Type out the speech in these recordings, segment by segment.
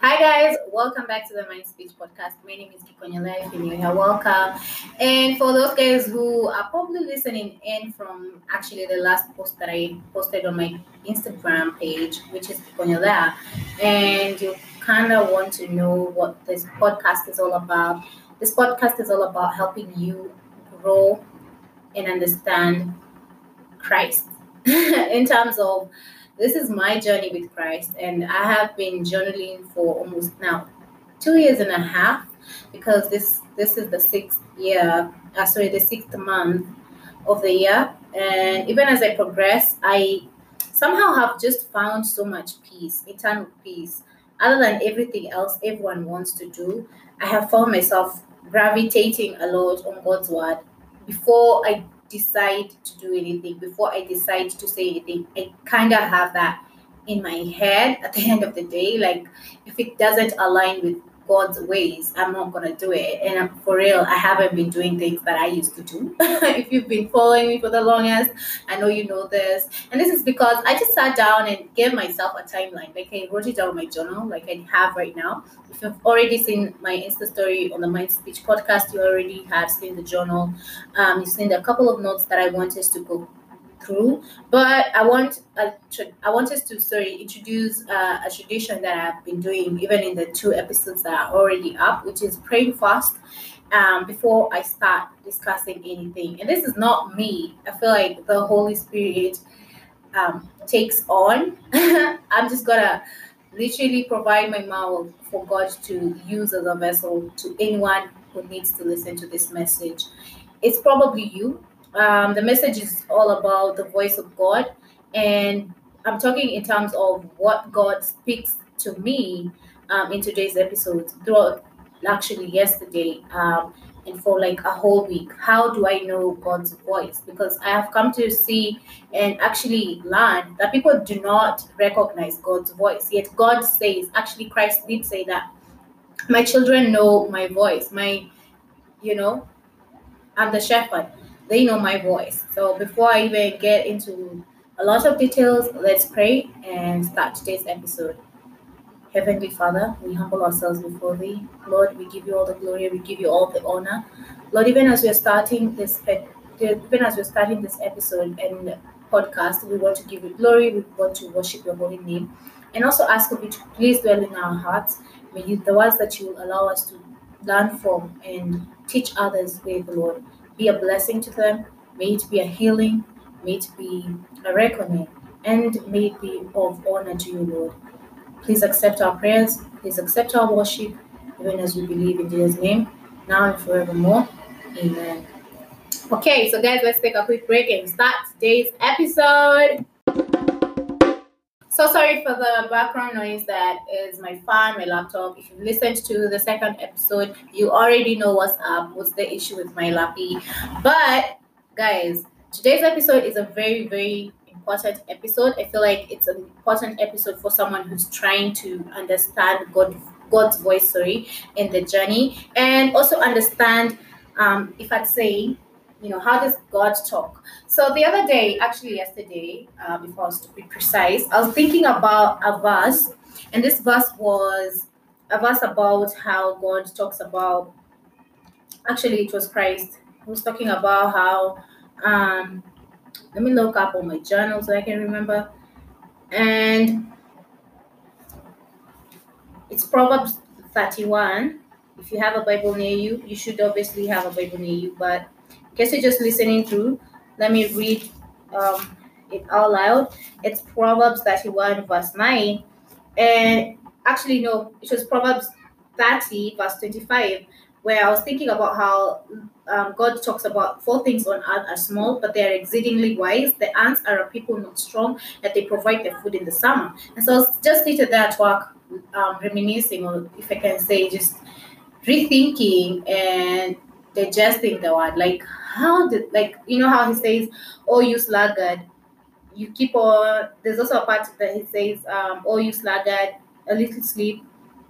Hi guys, welcome back to the Mind Speech podcast. My name is Kikonya Life and you're here. Welcome. And for those guys who are probably listening in from actually the last post that I posted on my Instagram page, which is Kikonya There, and you kind of want to know what this podcast is all about. This podcast is all about helping you grow and understand Christ in terms of this is my journey with Christ, and I have been journaling for almost now two years and a half because this this is the sixth year, uh, sorry, the sixth month of the year, and even as I progress, I somehow have just found so much peace, eternal peace. Other than everything else everyone wants to do, I have found myself gravitating a lot on God's word before I decide to do anything, before I decide to say anything, I kind of have that in my head at the end of the day. Like, if it doesn't align with God's ways, I'm not gonna do it. And for real, I haven't been doing things that I used to do. if you've been following me for the longest, I know you know this. And this is because I just sat down and gave myself a timeline. Like I wrote it down in my journal, like I have right now. If you've already seen my Insta story on the Mind Speech podcast, you already have seen the journal. Um, you've seen a couple of notes that I wanted to go through. But I want I want us to sorry introduce uh, a tradition that I've been doing even in the two episodes that are already up, which is praying fast um, before I start discussing anything. And this is not me. I feel like the Holy Spirit um, takes on. I'm just gonna literally provide my mouth for God to use as a vessel to anyone who needs to listen to this message. It's probably you um, the message is all about the voice of God, and I'm talking in terms of what God speaks to me um, in today's episode throughout actually yesterday um, and for like a whole week. How do I know God's voice? Because I have come to see and actually learn that people do not recognize God's voice. Yet God says, actually, Christ did say that my children know my voice. My, you know, I'm the shepherd they know my voice. So before I even get into a lot of details, let's pray and start today's episode. Heavenly Father, we humble ourselves before Thee. Lord, we give you all the glory, we give you all the honor. Lord, even as we're starting this, even as we're starting this episode and podcast, we want to give you glory, we want to worship your holy name, and also ask of you to please dwell in our hearts. May you, the words that you will allow us to learn from and teach others with, the Lord be a blessing to them. May it be a healing. May it be a reckoning. And may it be of honor to you, Lord. Please accept our prayers. Please accept our worship, even as we believe in Jesus' name, now and forevermore. Amen. Okay, so guys, let's take a quick break and start today's episode. So sorry for the background noise that is my phone, my laptop. If you listened to the second episode, you already know what's up, what's the issue with my lappy. But guys, today's episode is a very, very important episode. I feel like it's an important episode for someone who's trying to understand God God's voice, sorry, in the journey, and also understand um, if I'd say you know, how does God talk? So the other day, actually yesterday, uh, before I was to be precise, I was thinking about a verse, and this verse was a verse about how God talks about. Actually, it was Christ who was talking about how. Um, let me look up on my journal so I can remember, and it's Proverbs thirty-one. If you have a Bible near you, you should obviously have a Bible near you, but guess you're just listening through, let me read um, it out loud. It's Proverbs 31, verse 9. And actually, no, it was Proverbs 30, verse 25, where I was thinking about how um, God talks about four things on earth are small, but they are exceedingly wise. The ants are a people not strong, that they provide their food in the summer. And so I was just seated there at work, um, reminiscing, or if I can say, just rethinking and digesting the word. Like, how did like you know how he says, "Oh, you sluggard." You keep on. There's also a part that he says, um, "Oh, you sluggard, a little sleep,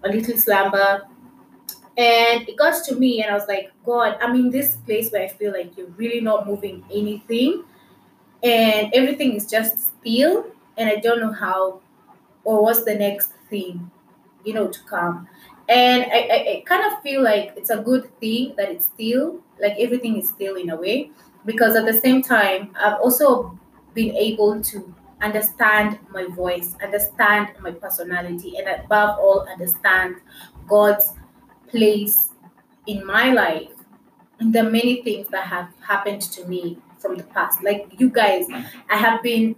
a little slumber." And it got to me, and I was like, God, I'm in this place where I feel like you're really not moving anything, and everything is just still, and I don't know how or what's the next thing. you know, to come. And I, I, I kind of feel like it's a good thing that it's still like everything is still in a way because at the same time I've also been able to understand my voice, understand my personality, and above all, understand God's place in my life and the many things that have happened to me from the past. Like you guys, I have been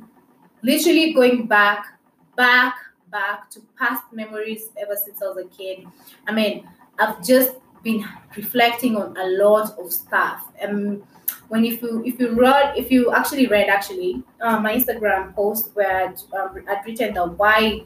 literally going back, back, back to past memories ever since I was a kid. I mean, I've just been reflecting on a lot of stuff. Um, when if you if you read if you actually read actually uh, my Instagram post where I'd, um, I'd written the why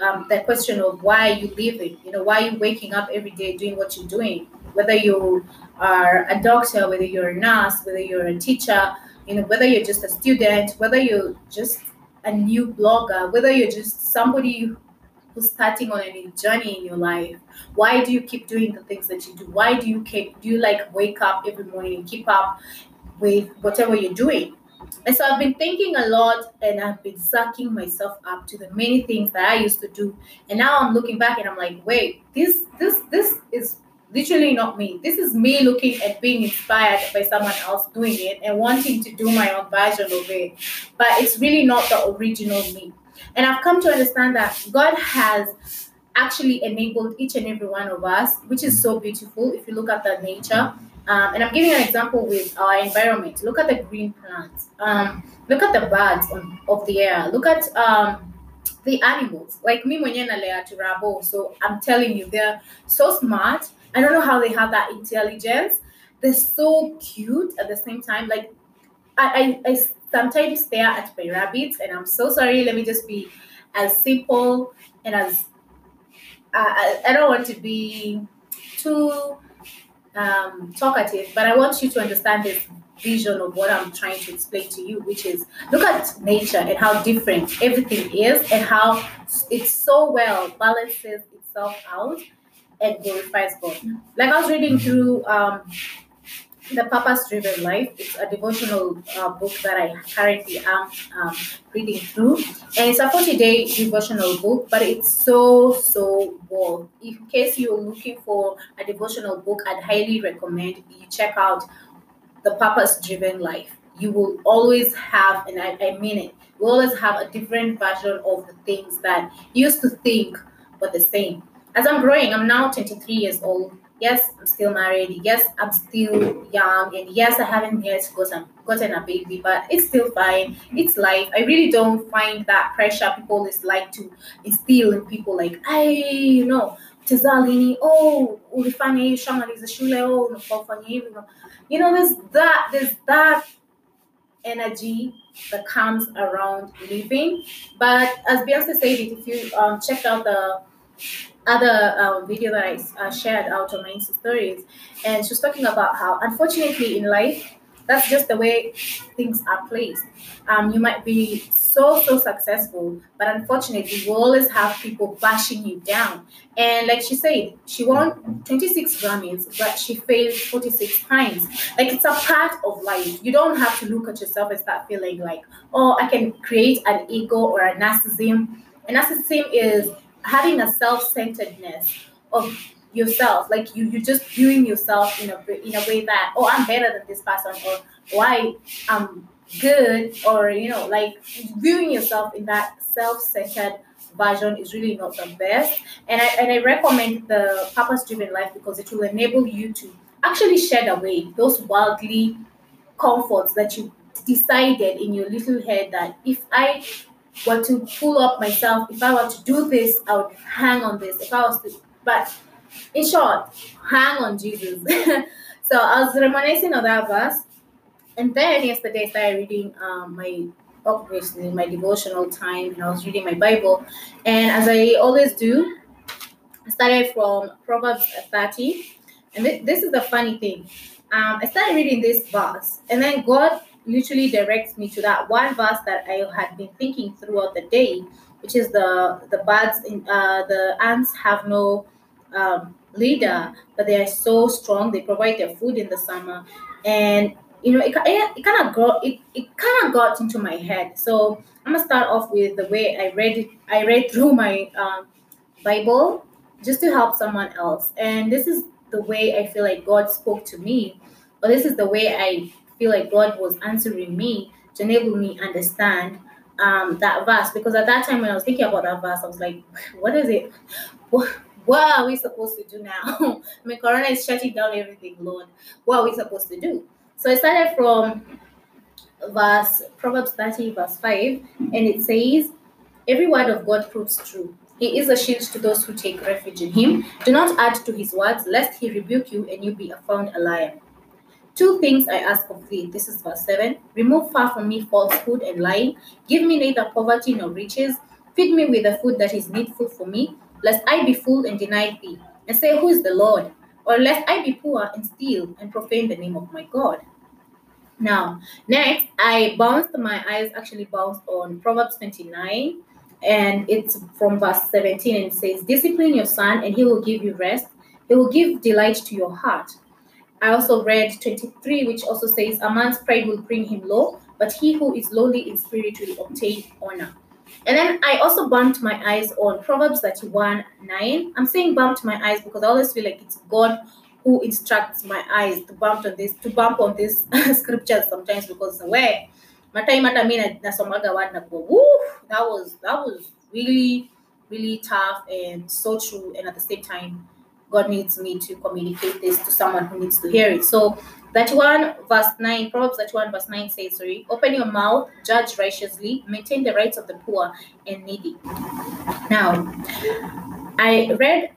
um, the question of why you living, you know, why you waking up every day doing what you're doing, whether you are a doctor, whether you're a nurse, whether you're a teacher, you know, whether you're just a student, whether you're just a new blogger, whether you're just somebody who's starting on a new journey in your life. Why do you keep doing the things that you do? Why do you keep do you like wake up every morning and keep up with whatever you're doing? And so I've been thinking a lot and I've been sucking myself up to the many things that I used to do. And now I'm looking back and I'm like, wait, this this this is literally not me. This is me looking at being inspired by someone else doing it and wanting to do my own version of it. But it's really not the original me. And I've come to understand that God has actually enabled each and every one of us, which is so beautiful if you look at the nature. Um, and I'm giving an example with our environment. Look at the green plants. Um, look at the birds on, of the air. Look at um, the animals. Like me, turabo. So I'm telling you, they're so smart. I don't know how they have that intelligence. They're so cute at the same time. Like I, I, I sometimes stare at my rabbits, and I'm so sorry. Let me just be as simple and as I, I don't want to be too um, talkative, but I want you to understand this vision of what I'm trying to explain to you, which is look at nature and how different everything is, and how it so well balances itself out and glorifies God. Like I was reading through um, the Purpose Driven Life. It's a devotional uh, book that I currently am um, reading through. And it's a 40 day devotional book, but it's so, so worth. In case you're looking for a devotional book, I'd highly recommend you check out The Purpose Driven Life. You will always have, and I, I mean it, you always have a different version of the things that you used to think were the same. As I'm growing, I'm now 23 years old yes, I'm still married. Yes, I'm still young. And yes, I haven't yet gotten, gotten a baby, but it's still fine. It's life. I really don't find that pressure people is like to instill in people like, I, you know, tazalini, oh, shamaliza shule, oh. You know, there's that, there's that energy that comes around living. But as Beyonce said if you um, check out the other um, video that I uh, shared out on my Insta stories, and she was talking about how, unfortunately, in life, that's just the way things are placed. Um, you might be so so successful, but unfortunately, you always have people bashing you down. And like she said, she won 26 Grammys, but she failed 46 times. Like it's a part of life. You don't have to look at yourself and start feeling like, oh, I can create an ego or a narcissism. A narcissism is having a self-centeredness of yourself like you you just viewing yourself in a in a way that oh i'm better than this person or why i'm good or you know like viewing yourself in that self-centered version is really not the best. And i and i recommend the purpose driven life because it will enable you to actually shed away those worldly comforts that you decided in your little head that if i were to pull up myself, if I were to do this, I would hang on this. If I was to, but in short, hang on Jesus. so I was reminiscing of that verse. And then yesterday I started reading um, my obviously my devotional time and I was reading my Bible. And as I always do, I started from Proverbs 30. And th- this is the funny thing. Um, I started reading this verse, and then God literally directs me to that one verse that I had been thinking throughout the day, which is the the birds in uh, the ants have no um, leader, but they are so strong. They provide their food in the summer, and you know it, it, it kind of got it, it kind of got into my head. So I'm gonna start off with the way I read it. I read through my um, Bible just to help someone else. And this is the way I feel like God spoke to me, or this is the way I feel like God was answering me to enable me understand um, that verse. Because at that time when I was thinking about that verse, I was like, what is it? What, what are we supposed to do now? I mean, Corona is shutting down everything, Lord. What are we supposed to do? So I started from verse Proverbs 30, verse 5, and it says, Every word of God proves true. He is a shield to those who take refuge in him. Do not add to his words, lest he rebuke you and you be found a liar. Two things I ask of thee. This is verse 7. Remove far from me falsehood and lying. Give me neither poverty nor riches. Feed me with the food that is needful for me, lest I be full and deny thee, and say, Who is the Lord? Or lest I be poor and steal and profane the name of my God. Now, next, I bounced my eyes actually bounced on Proverbs 29, and it's from verse 17, and it says, Discipline your son, and he will give you rest. He will give delight to your heart. I also read 23, which also says, A man's pride will bring him low, but he who is lowly in spirit will obtain honor. And then I also bumped my eyes on Proverbs 31 9. I'm saying bumped my eyes because I always feel like it's God who instructs my eyes to bump on this, to bump on this scriptures sometimes because where my time at I mean nasomaga word na woo, that was that was really, really tough and so true. And at the same time, God needs me to communicate this to someone who needs to hear it. So that one verse 9, Proverbs that one verse 9 says, sorry, open your mouth, judge righteously, maintain the rights of the poor and needy. Now, I read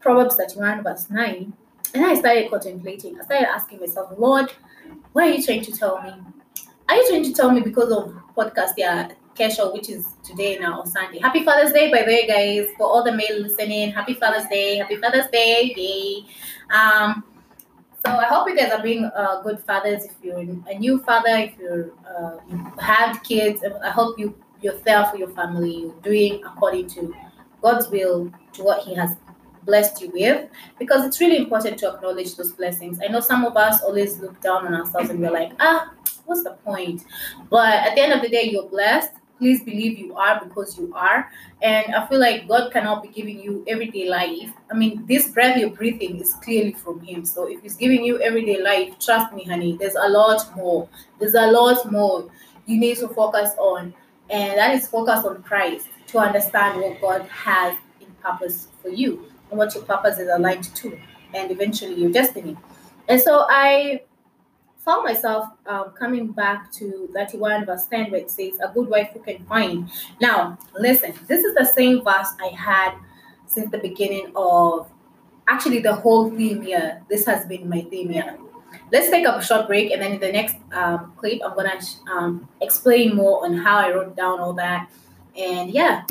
Proverbs 31 verse 9 and I started contemplating. I started asking myself, Lord, what are you trying to tell me? Are you trying to tell me because of podcast yeah Which is today now Sunday. Happy Father's Day, by the way, guys. For all the male listening, happy Father's Day, happy Father's Day, yay. Um, so I hope you guys are being uh, good fathers. If you're a new father, if you're uh, you have kids, I hope you for your family. You're doing according to God's will, to what He has blessed you with, because it's really important to acknowledge those blessings. I know some of us always look down on ourselves and we're like, ah, what's the point? But at the end of the day, you're blessed please believe you are because you are. And I feel like God cannot be giving you everyday life. I mean, this breath you're breathing is clearly from Him. So if He's giving you everyday life, trust me, honey, there's a lot more. There's a lot more you need to focus on. And that is focus on Christ to understand what God has in purpose for you and what your purpose is aligned to, and eventually your destiny. And so I found myself um, coming back to 31 verse 10 where it says a good wife who can find. Now listen this is the same verse i had since the beginning of actually the whole theme year this has been my theme year let's take a short break and then in the next um, clip i'm gonna um, explain more on how i wrote down all that. And yeah.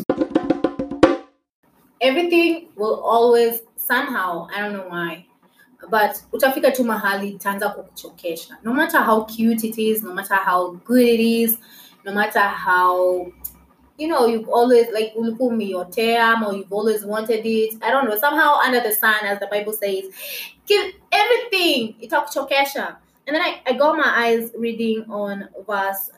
Everything will always somehow i don't know why but utafika tu mahali itaanza kukuchokesha. No matter how cute it is no matter how good it is no matter how you know you've always like ulikuwa umeiotea or you've always wanted it i don't know somehow under the sun as the bible says give everything itakuchokesha. And then I, I got my eyes reading on verse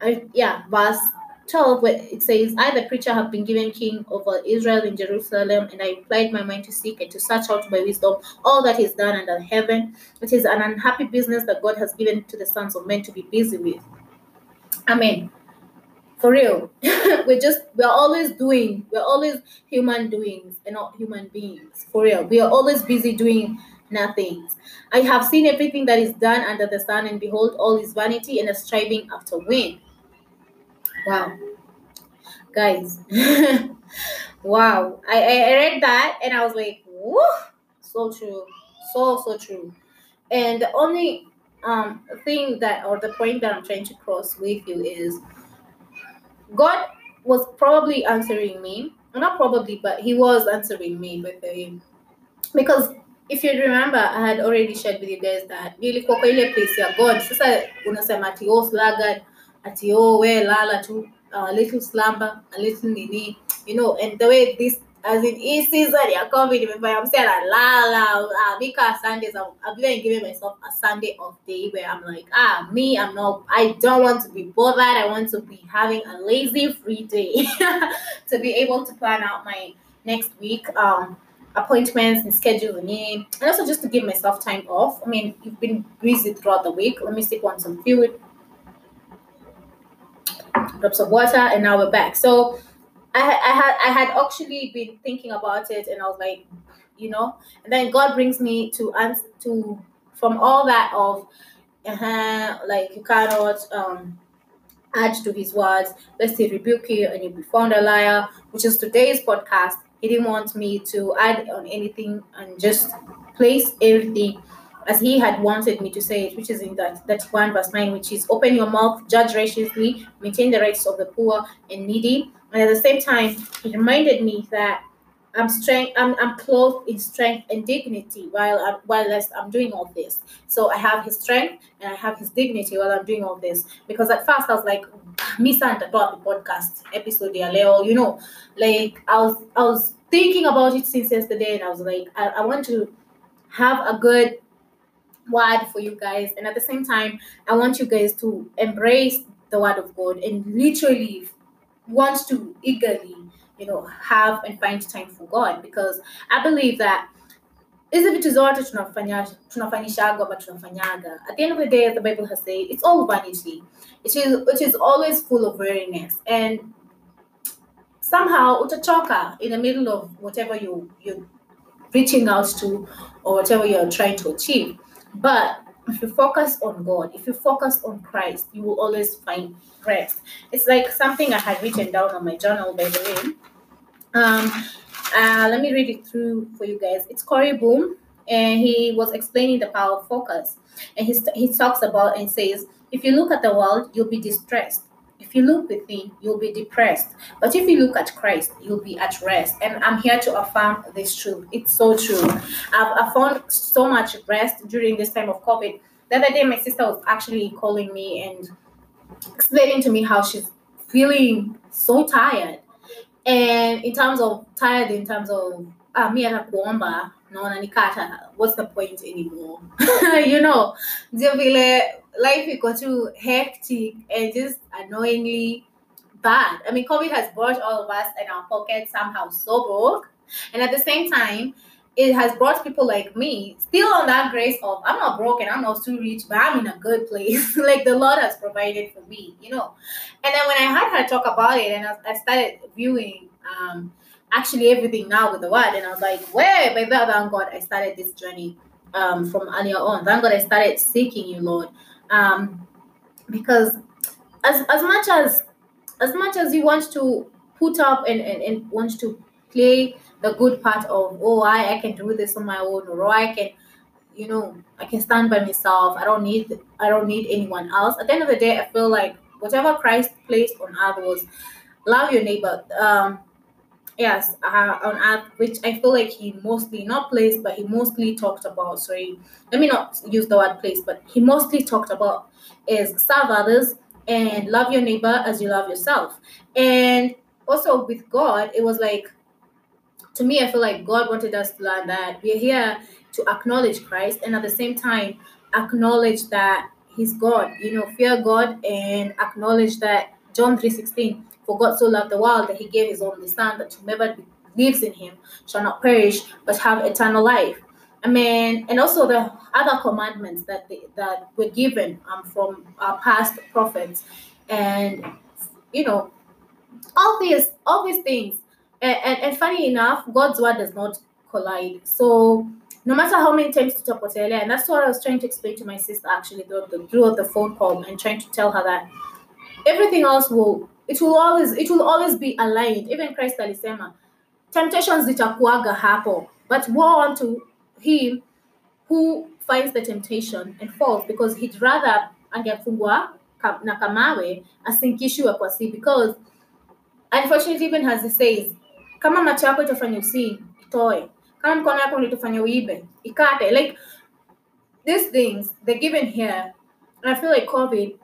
uh, yeah verse 12, where it says, I, the preacher, have been given king over Israel in Jerusalem, and I applied my mind to seek and to search out by wisdom all that is done under heaven. It is an unhappy business that God has given to the sons of men to be busy with. Amen. For real. we're just, we're always doing, we're always human doings and not human beings. For real. We are always busy doing nothing. I have seen everything that is done under the sun, and behold, all is vanity and a striving after wind. Wow. Guys. wow. I, I read that and I was like, whoa, so true. So, so true. And the only um thing that or the point that I'm trying to cross with you is God was probably answering me. Not probably, but he was answering me with a because if you remember I had already shared with you guys that nilikuwa kwa ile place ya God. Sasa unasema ati oh sluggard ati oh we lala tu a little slumber a little nini you know and the way this as in hii season ya covid imefanya msi analala uh, mika sundays I've, I've even given myself a sunday off day where i'm like ah me i'm not i don't want to be bothered i want to be having a lazy free day to be able to plan out my next week. Um, appointments and schedule me, and also just to give myself time off. I mean, you've been busy throughout the week. Let me sip on some fluid, drops of water, and now we're back. So I, I had I had actually been thinking about it, and I was like, you know, and then God brings me to answer to from all that of, uh-huh, like you cannot um add to His words, lest He rebuke you and you be found a liar, which is today's podcast. He didn't want me to add on anything and just place everything as he had wanted me to say it, which is in that, that 1 verse 9, which is open your mouth, judge righteously, maintain the rights of the poor and needy. And at the same time, he reminded me that I'm strength. I'm, I'm clothed in strength and dignity while I'm, while I'm doing all this. So I have his strength and I have his dignity while I'm doing all this. Because at first I was like, oh, "Me about the podcast episode ya leo," you know, like I was I was thinking about it since yesterday, and I was like, I, I want to have a good word for you guys, and at the same time, I want you guys to embrace the word of God and literally want to eagerly you know have and find time for god. Because i believe that hizi vitu zote tunafanya tunafanyishaga ama tunafanyaga? At the end of the day as the bible has said it's all vanity. It is it is always full of weariness. And somehow utachoka in the middle of whatever you you're reaching out to or whatever you're trying to achieve but if you focus on God, if you focus on Christ, you will always find rest. It's like something I had written down on my journal, by the way. Um, uh, let me read it through for you guys. It's Corrie Boom, and he was explaining the power of focus. And he, he talks about and says, if you look at the world, you'll be distressed. If you look within, you'll be depressed. But if you look at Christ, you'll be at rest. And I'm here to affirm this truth. It's so true. I've, I found so much rest during this time of COVID. The other day, my sister was actually calling me and explaining to me how she's feeling so tired. And in terms of tired, in terms of ah, mi hata kuomba naona nikata what's the point anymore you know ndio vile life iko too hectic and just annoyingly bad i mean covid has brought all of us in our pockets somehow so broke and at the same time it has brought people like me still on that grace of I'm not broken, I'm not too rich, but I'm in a good place. like the Lord has provided for me, you know. And then when I heard her talk about it and I, I started viewing um actually everything now with the word, and I was like, by that thank God I started this journey um from earlier on. Thank God I started seeking you, Lord. Um because as as much as as much as you want to put up and, and, and want to play the good part of oh I, I can do this on my own or I can you know I can stand by myself I don't need I don't need anyone else at the end of the day I feel like whatever Christ placed on earth was love your neighbor um yes uh, on earth which I feel like he mostly not placed but he mostly talked about sorry let me not use the word place but he mostly talked about is serve others and love your neighbor as you love yourself and also with God it was like to me, I feel like God wanted us to learn that we're here to acknowledge Christ and at the same time acknowledge that He's God. You know, fear God and acknowledge that John 3:16, for God so loved the world that He gave His only Son, that whoever believes in Him shall not perish but have eternal life. I mean, and also the other commandments that they, that were given um, from our past prophets, and you know, all these all these things and, and, and funny enough, God's word does not collide. So no matter how many times to tutapotelea, and that's what I was trying to explain to my sister actually throughout the, throughout the phone call and trying to tell her that everything else will it will always it will always be aligned. Even Christ alisema temptations zitakuaga hapo, but woe unto him who finds the temptation and falls because he'd rather angefungwa na kamawe asinkishwe kwa si because unfortunately even as he says kama macho yako itafanya usini itoe. Kama mkono yako itafanya uibe ikate. Like these things they're given here. And i feel like covid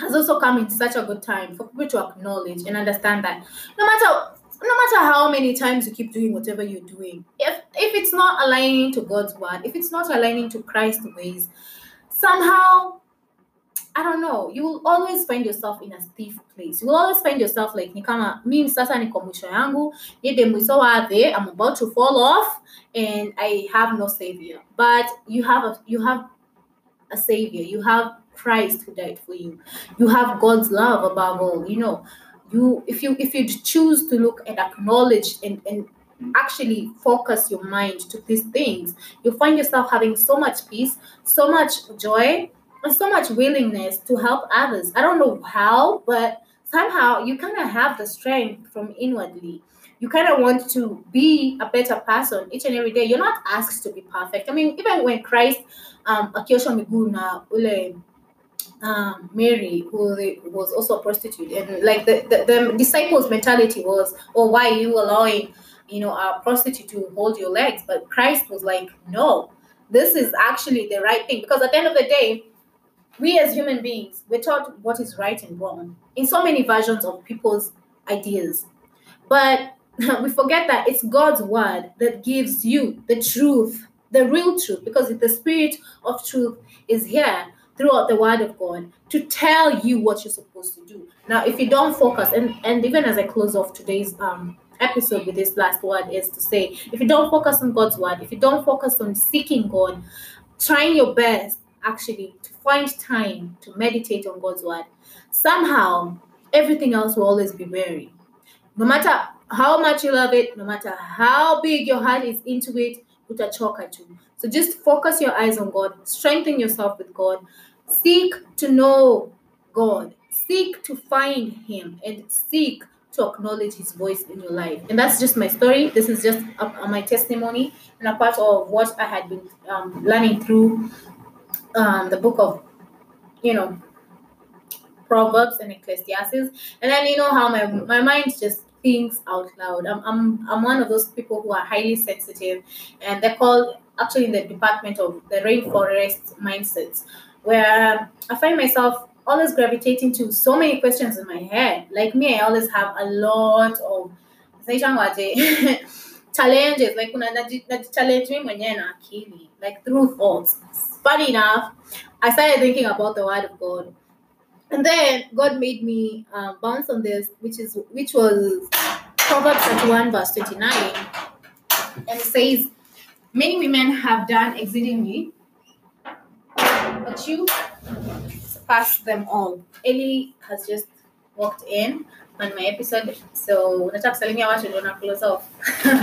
has also come in such a good time for people to acknowledge and understand that no matter no matter how many times you keep doing whatever you're doing if if it's not aligning to god's word if it's not aligning to christ's ways somehow I don't know, you will always find yourself in a stiff place. You will always find yourself like ni kama mimi sasa niko mwisho yangu, yede mwisho wake, I'm about to fall off and I have no savior. But you have a you have a savior. You have Christ who died for you. You have God's love above all. You know, you if you if you choose to look and acknowledge and and actually focus your mind to these things, you'll find yourself having so much peace, so much joy, and so much willingness to help others. I don't know how, but somehow you kind of have the strength from inwardly. You kind of want to be a better person each and every day. You're not asked to be perfect. I mean, even when Christ, um, akiosha miguu na ule um, Mary, who was also a prostitute, and like the, the, the disciples' mentality was, "Oh, why are you allowing, you know, a prostitute to hold your legs?" But Christ was like, "No, this is actually the right thing," because at the end of the day, we as human beings, we're taught what is right and wrong in so many versions of people's ideas. But we forget that it's God's word that gives you the truth, the real truth, because if the spirit of truth is here throughout the word of God to tell you what you're supposed to do. Now, if you don't focus, and, and even as I close off today's um episode with this last word is to say if you don't focus on God's word, if you don't focus on seeking God, trying your best actually to find time to meditate on God's word, somehow everything else will always be weary. No matter how much you love it, no matter how big your heart is into it, put a choke utachoka tu. So just focus your eyes on God, strengthen yourself with God, seek to know God, seek to find Him, and seek to acknowledge His voice in your life. And that's just my story. This is just a, a, my testimony and a part of what I had been um, learning through um, the book of, you know, Proverbs and Ecclesiastes. And then you know how my my mind just thinks out loud. I'm I'm I'm one of those people who are highly sensitive, and they're called actually in the department of the rainforest mindsets, where I find myself always gravitating to so many questions in my head. Like me, I always have a lot of challenges. Like challenge me mwenyewe na akili. Like through thoughts. Funny enough i started thinking about the word of god. And then god made me uh, bounce on this which is which was proverbs 31 verse 29 and it says many women have done exceedingly but you surpass them all ellie has just walked in on my episode so nataka kusalimia watu ndio na close off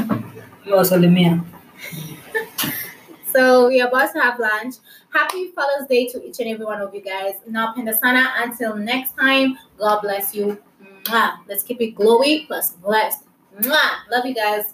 wasalimia So we're about to have lunch. Happy Father's Day to each and every one of you guys. Napenda sana. Until next time, God bless you. Mwah. Let's keep it glowy plus blessed. Mwah. Love you guys.